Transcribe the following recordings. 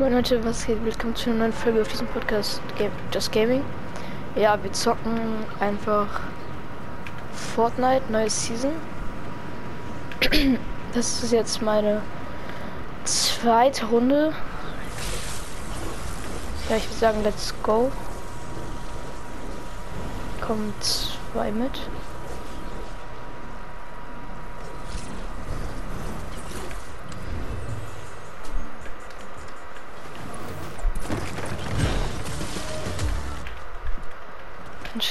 Moin Leute, was geht? Willkommen zu einer neuen Folge auf diesem Podcast Game Just Gaming. Ja, wir zocken einfach Fortnite, neue Season. Das ist jetzt meine zweite Runde. Ja, ich würde sagen, let's go. Kommen zwei mit.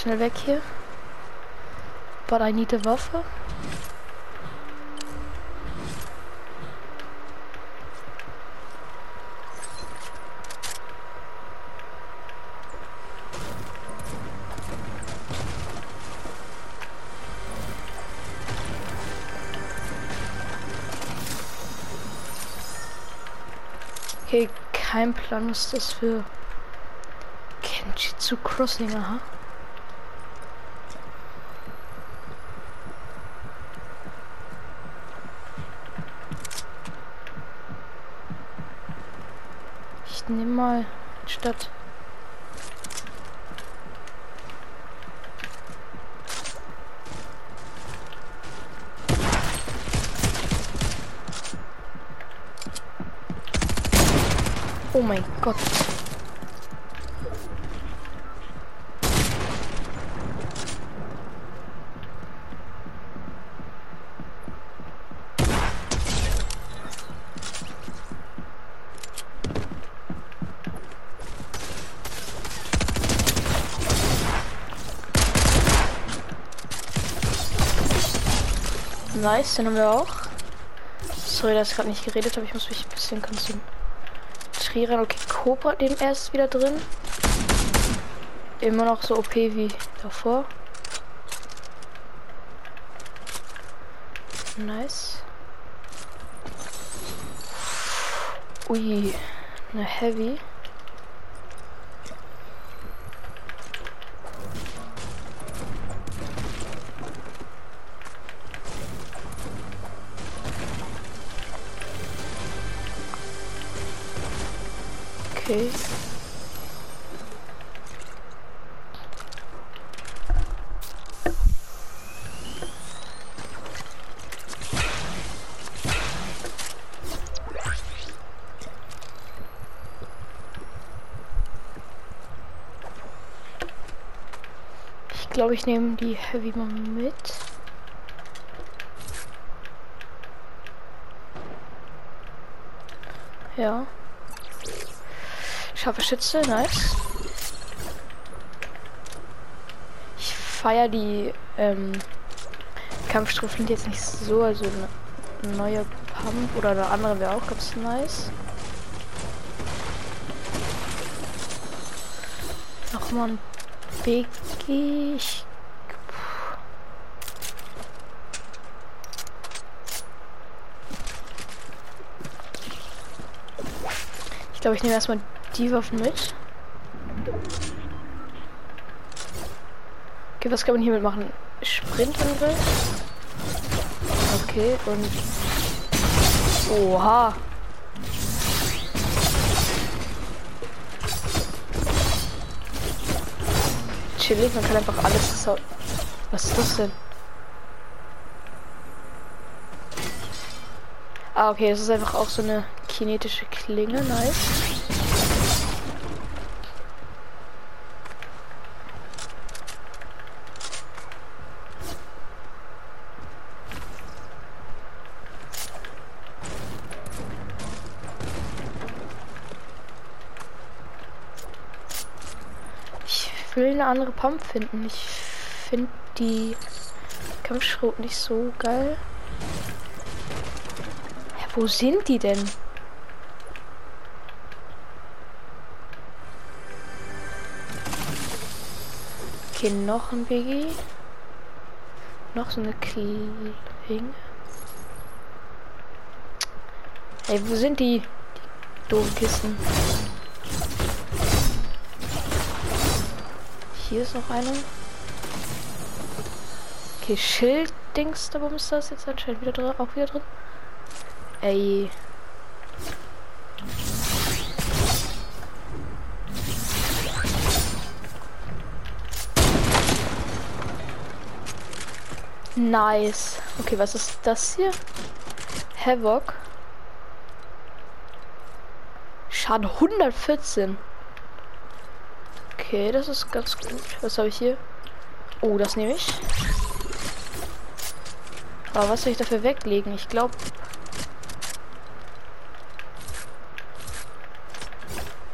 Schnell weg hier. But I need a Waffe. Okay, kein Plan, was das für Kenjitsu Crossing, aha. Statt. Oh mein Gott. Nice, den haben wir auch. Sorry, dass ich gerade nicht geredet habe. Ich muss mich ein bisschen konzentrieren. Okay, Cobra, dem erst wieder drin. Immer noch so OP wie davor. Nice. Ui, eine Heavy. Okay. Ich glaube, ich nehme die Heavy mal mit. Ja. Scharfe Schütze, nice. Ich feiere die ähm, Kampfstrophen jetzt nicht so, also eine neue Pump oder eine andere wäre auch ganz nice. Nochmal ein Biggie. Ich Ich glaube, ich nehme erstmal die Waffen mit. Okay, was kann man hiermit machen? Sprintangriff. Okay, und. Oha. Chillig, man kann einfach alles. Was ist das denn? Ah, okay, es ist einfach auch so eine kinetische Klinge, nice. Ich will eine andere Pump finden. Ich finde die Kampfschrot nicht so geil. Ja, wo sind die denn? Okay, noch ein Biggie. Noch so eine Klinge. Ey, wo sind die, die doofen Kisten? Hier ist noch einer. Okay, Schilddings, da ist das jetzt anscheinend wieder drin, auch wieder drin. Ey. Nice. Okay, was ist das hier? Havoc. Schaden 114. Okay, das ist ganz gut. Was habe ich hier? Oh, das nehme ich. Aber was soll ich dafür weglegen? Ich glaube.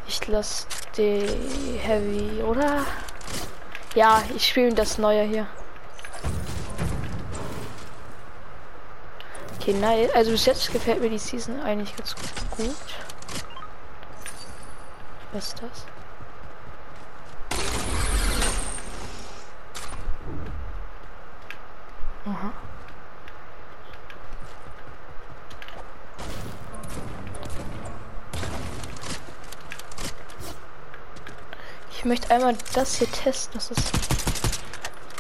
Ich lasse die Heavy, oder? Ja, ich spiele das neue hier. Okay, nein. Also bis jetzt gefällt mir die Season eigentlich ganz gut. Was ist das? Ich möchte einmal das hier testen. Das ist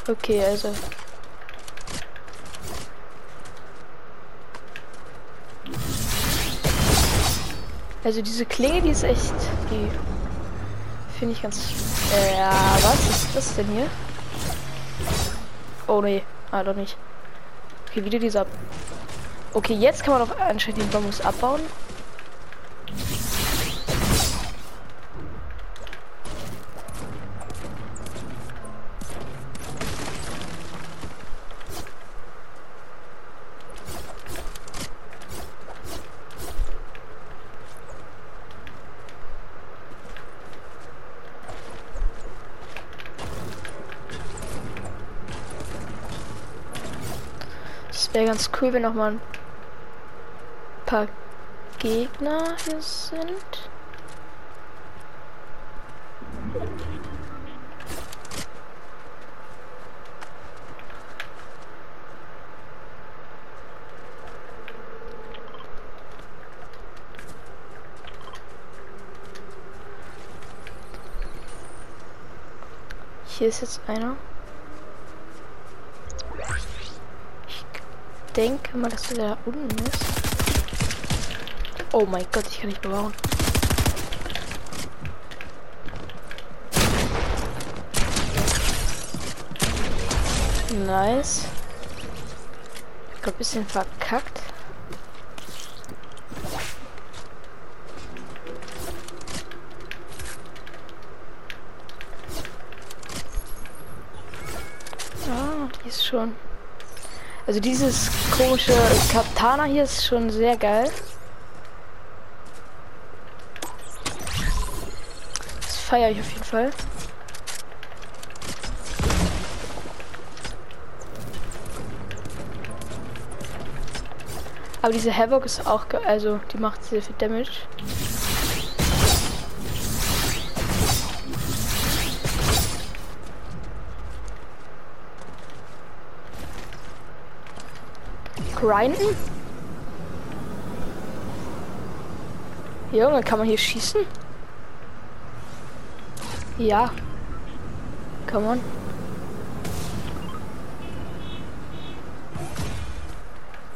okay, also Also diese Klinge, die ist echt, die finde ich ganz. Äh, ja, was ist das denn hier? Oh nee, ah doch nicht. Okay, wieder dieser. Okay, jetzt kann man auch anscheinend den Bambus abbauen. Wäre ganz cool, wenn noch mal ein paar Gegner hier sind. Hier ist jetzt einer. Denke mal, dass er da unten ist. Oh mein Gott, ich kann nicht bewahren. Nice. Ich glaube, bisschen verkackt. Ah, die ist schon. Also dieses komische Katana hier ist schon sehr geil. Das feiere ich auf jeden Fall. Aber diese Havoc ist auch geil, also die macht sehr viel Damage. Grinden? Junge, kann man hier schießen? Ja. Come on.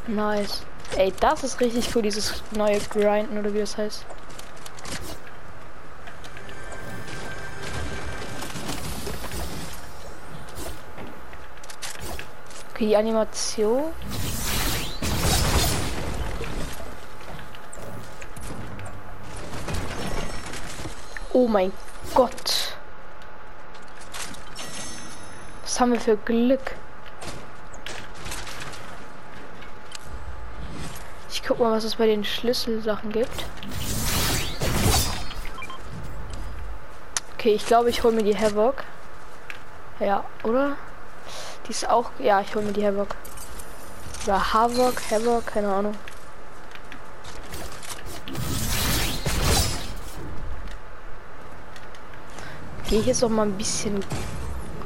Nice. Ey, das ist richtig cool, dieses neue Grinden oder wie das heißt. Okay, die Animation. Oh mein Gott. Was haben wir für Glück? Ich guck mal, was es bei den Schlüsselsachen gibt. Okay, ich glaube, ich hole mir die Havoc. Ja, oder? Die ist auch. Ja, ich hole mir die Havoc. Oder Havoc, Havoc, keine Ahnung. Gehe ich jetzt noch mal ein bisschen.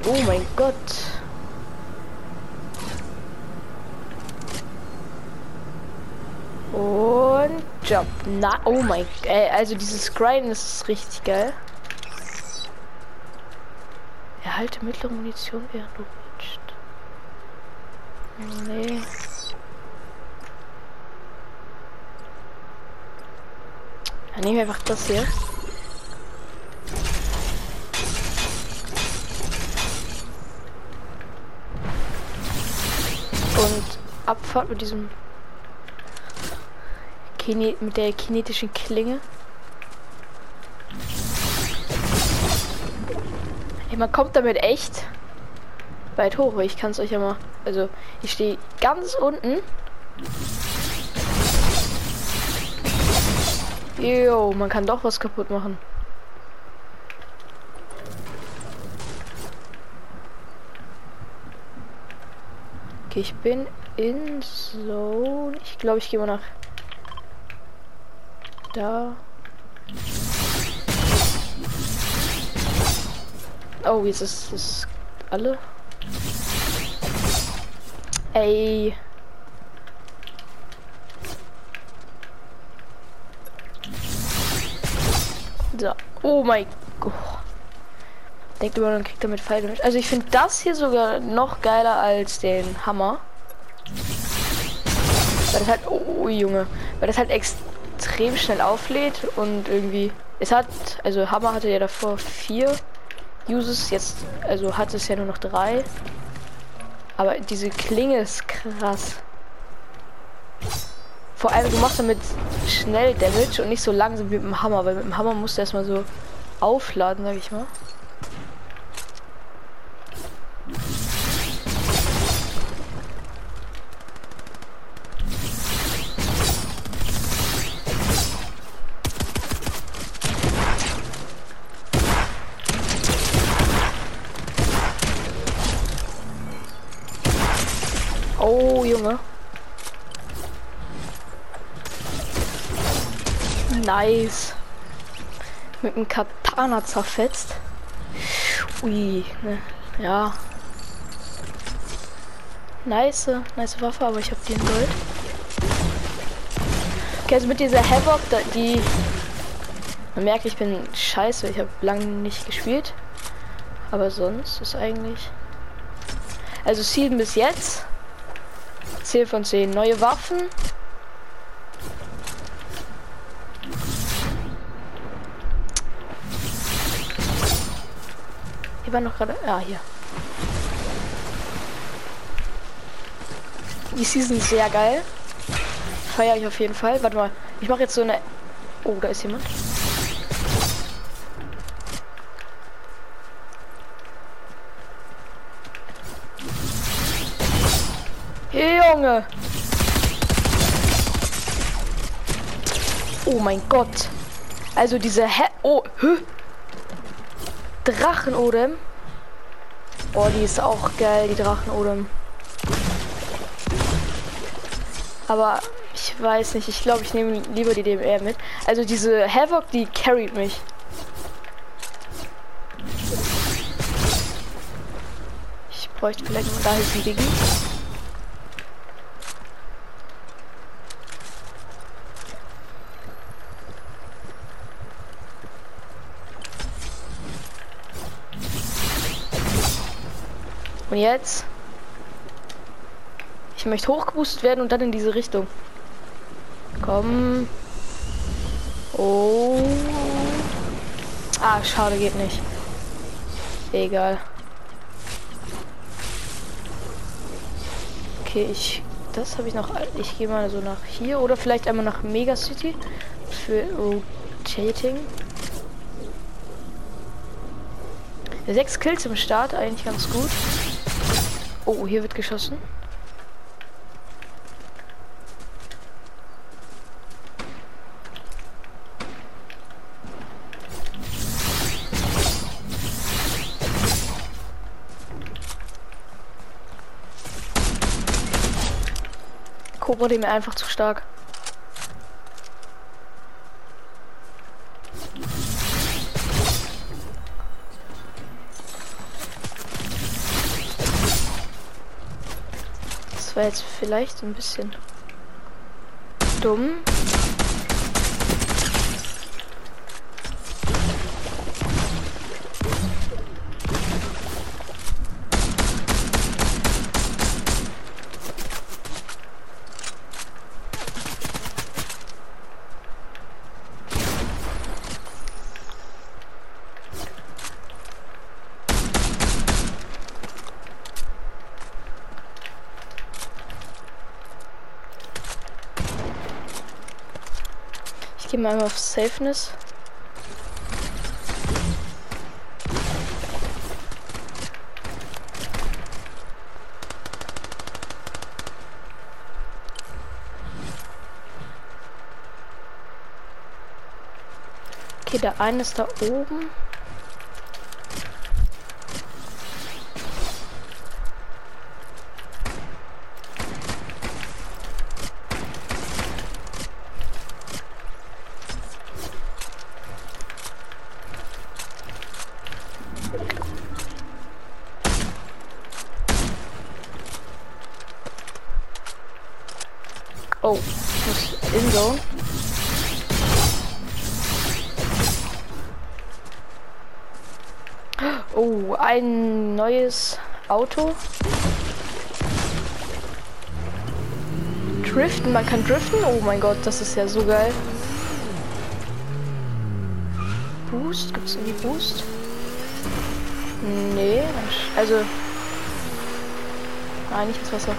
Oh mein Gott. Und Job. Na, oh mein äh, Also dieses Grinden ist richtig geil. Erhalte mittlere Munition während du rutscht. Nee. Dann nehmen wir einfach das hier. Und Abfahrt mit diesem Kine mit der kinetischen Klinge. Hey, man kommt damit echt weit hoch. Ich kann es euch ja mal. Also ich stehe ganz unten. Jo, man kann doch was kaputt machen. Okay, ich bin in Zone. Ich glaube, ich gehe mal nach da. Oh, jetzt ist es alle. Ey. So. Oh mein Gott. Denkt über dann kriegt er mit Pfeil Also ich finde das hier sogar noch geiler als den Hammer. Weil das halt. Oh, Junge. Weil das halt extrem schnell auflädt und irgendwie. Es hat. Also Hammer hatte ja davor vier Uses. Jetzt. Also hat es ja nur noch drei. Aber diese Klinge ist krass. Vor allem, du machst damit schnell Damage und nicht so langsam wie mit dem Hammer, weil mit dem Hammer musst du erstmal so aufladen, sag ich mal. Mit dem Katana zerfetzt. Ui, ne. Ja. Nice, nice Waffe, aber ich habe die in Gold. Okay, also mit dieser Havoc, die... Man merkt, ich bin scheiße, ich habe lange nicht gespielt. Aber sonst ist eigentlich... Also 7 bis jetzt. 10 von 10. Neue Waffen. War noch gerade. Ja, hier. Die Season sehr geil. Feiere ich auf jeden Fall. Warte mal. Ich mache jetzt so eine. Oh, da ist jemand. Junge. Oh mein Gott. Also diese He Oh, hä? Drachenodem. Oh, die ist auch geil, die Drachenodem. Aber ich weiß nicht, ich glaube, ich nehme lieber die DMR mit. Also diese Havoc, die carried mich. Ich bräuchte vielleicht noch da ist ein Und jetzt? Ich möchte hochgeboostet werden und dann in diese Richtung. Komm. Oh. Ah, schade, geht nicht. Egal. Okay, ich. Das habe ich noch. Ich gehe mal so nach hier oder vielleicht einmal nach Mega City für Rotating. Sechs Kills im Start, eigentlich ganz gut. Oh, hier wird geschossen. Cobra dem einfach zu stark. War jetzt vielleicht ein bisschen dumm. Gehe mal auf Safeness. Okay, der eine ist da oben. Oh, ich muss in so. Oh, ein neues Auto. Driften, man kann driften. Oh mein Gott, das ist ja so geil. Boost, gibt es irgendwie Boost? Nee, also. Nein, nicht ins Wasser.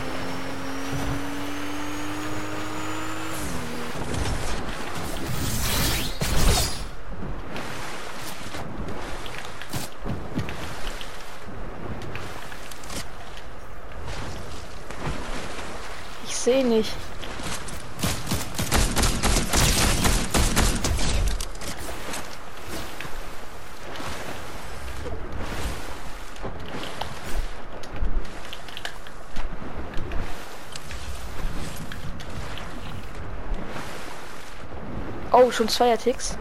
Sehe nicht. Oh, schon zwei Ticks.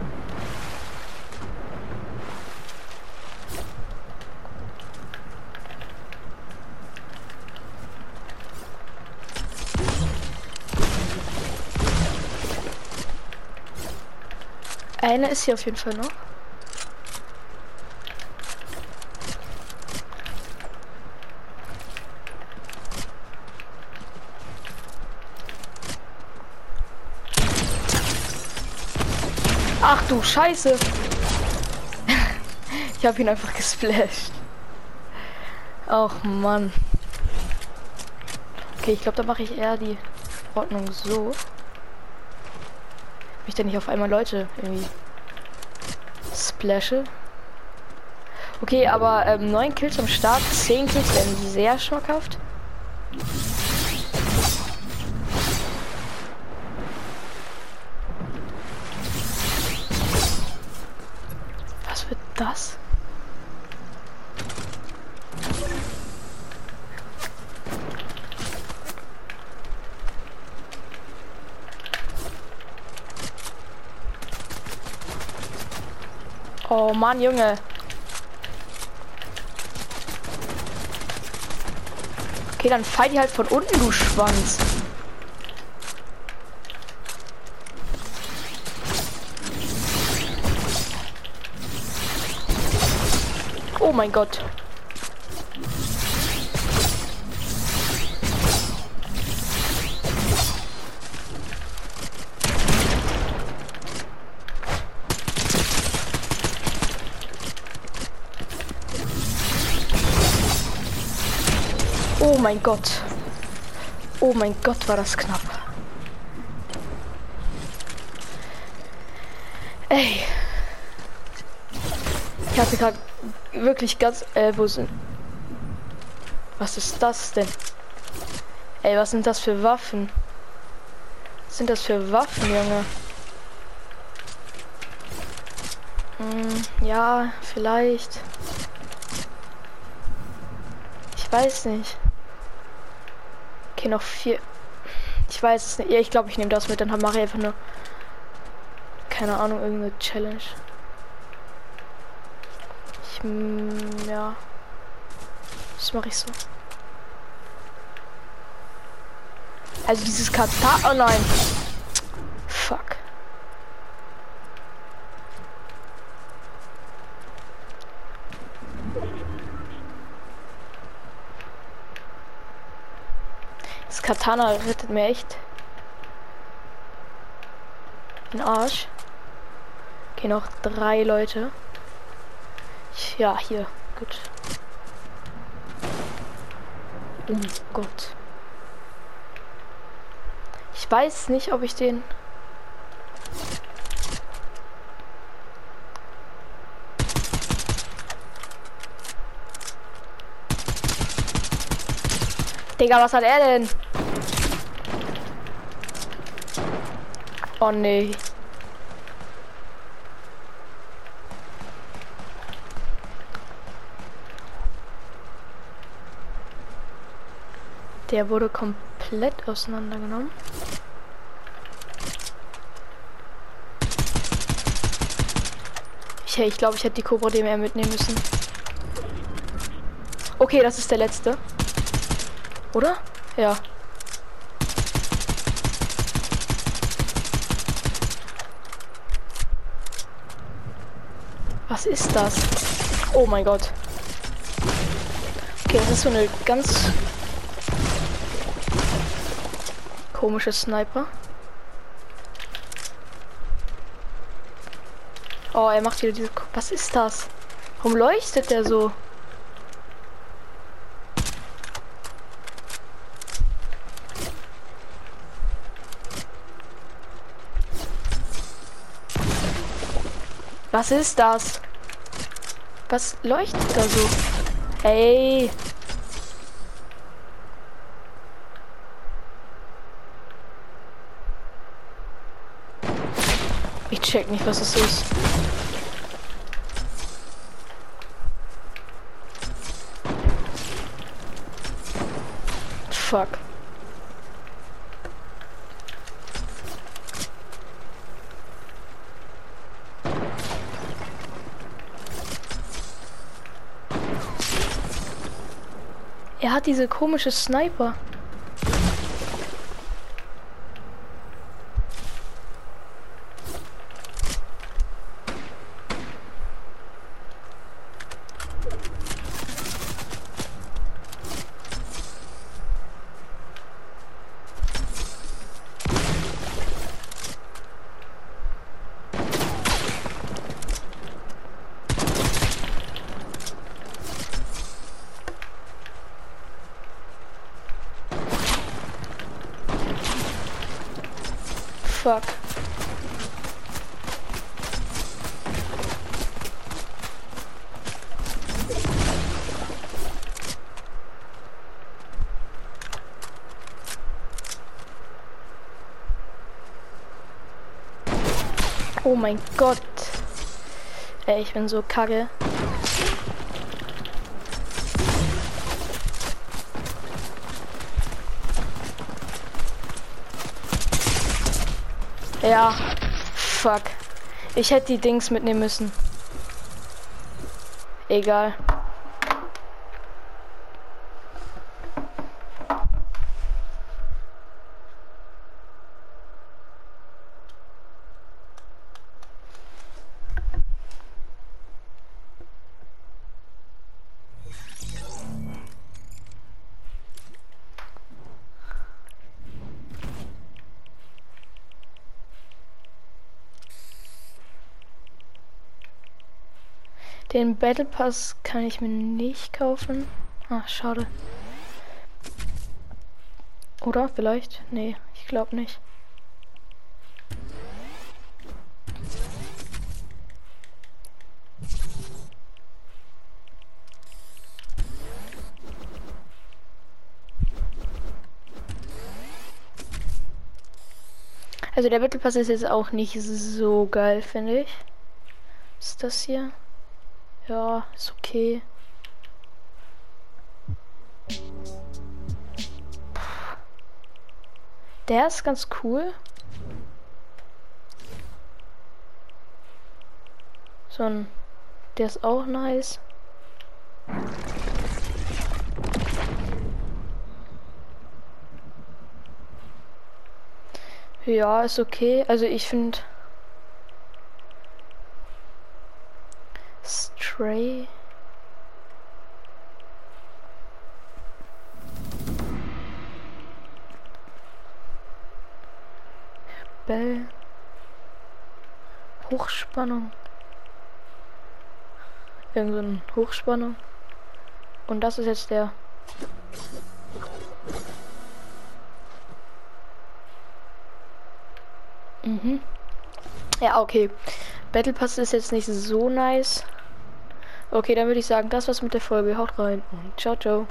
Einer ist hier auf jeden Fall noch. Ach du Scheiße. ich habe ihn einfach gesplasht. Ach Mann. Okay, ich glaube, da mache ich eher die Ordnung so ich denn nicht auf einmal Leute irgendwie splashe? Okay, aber ähm, 9 Kills am Start, 10 Kills werden sehr schmackhaft. Was wird das? Oh Mann, Junge. Okay, dann fall die halt von unten, du Schwanz. Oh mein Gott. Oh mein Gott. Oh mein Gott, war das knapp. Ey. Ich hatte gerade wirklich ganz... Äh, wo sind... Was ist das denn? Ey, was sind das für Waffen? Was sind das für Waffen, Junge? Hm, ja, vielleicht. Ich weiß nicht. Okay, noch vier. Ich weiß es nicht. Ja, ich glaube, ich nehme das mit. Dann mache ich einfach nur. Keine Ahnung, irgendeine Challenge. Ich. Mm, ja. Das mache ich so. Also dieses Katar. Oh nein. Fuck. Katana rettet mir echt. Den Arsch. Okay, noch drei Leute. Ja, hier. Gut. Oh Gott. Ich weiß nicht, ob ich den... Digga, was hat er denn? Oh nee. Der wurde komplett auseinandergenommen. Ich, ich glaube, ich hätte die Cobra DMR mitnehmen müssen. Okay, das ist der letzte. Oder? Ja. Was ist das? Oh mein Gott. Okay, das ist so eine ganz komische Sniper. Oh, er macht wieder diese. Was ist das? Warum leuchtet der so? Was ist das? Was leuchtet da so? Hey. Ich check nicht, was es ist. Fuck. Er hat diese komische Sniper. fuck. Oh mein Gott. Ey, ich bin so kacke. Ja. Fuck. Ich hätte die Dings mitnehmen müssen. Egal. Den Battle Pass kann ich mir nicht kaufen. Ach, schade. Oder vielleicht? Nee, ich glaube nicht. Also der Battle Pass ist jetzt auch nicht so geil, finde ich. Was ist das hier? Ja, ist okay. Der ist ganz cool. So ein. Der ist auch nice. Ja, ist okay. Also ich finde Stray. Bell. Hochspannung. Irgend Hochspannung. Und das ist jetzt der. Mhm. Ja, okay. Battle Pass ist jetzt nicht so nice. Okay, dann würde ich sagen, das war's mit der Folge. Haut rein und ciao, ciao.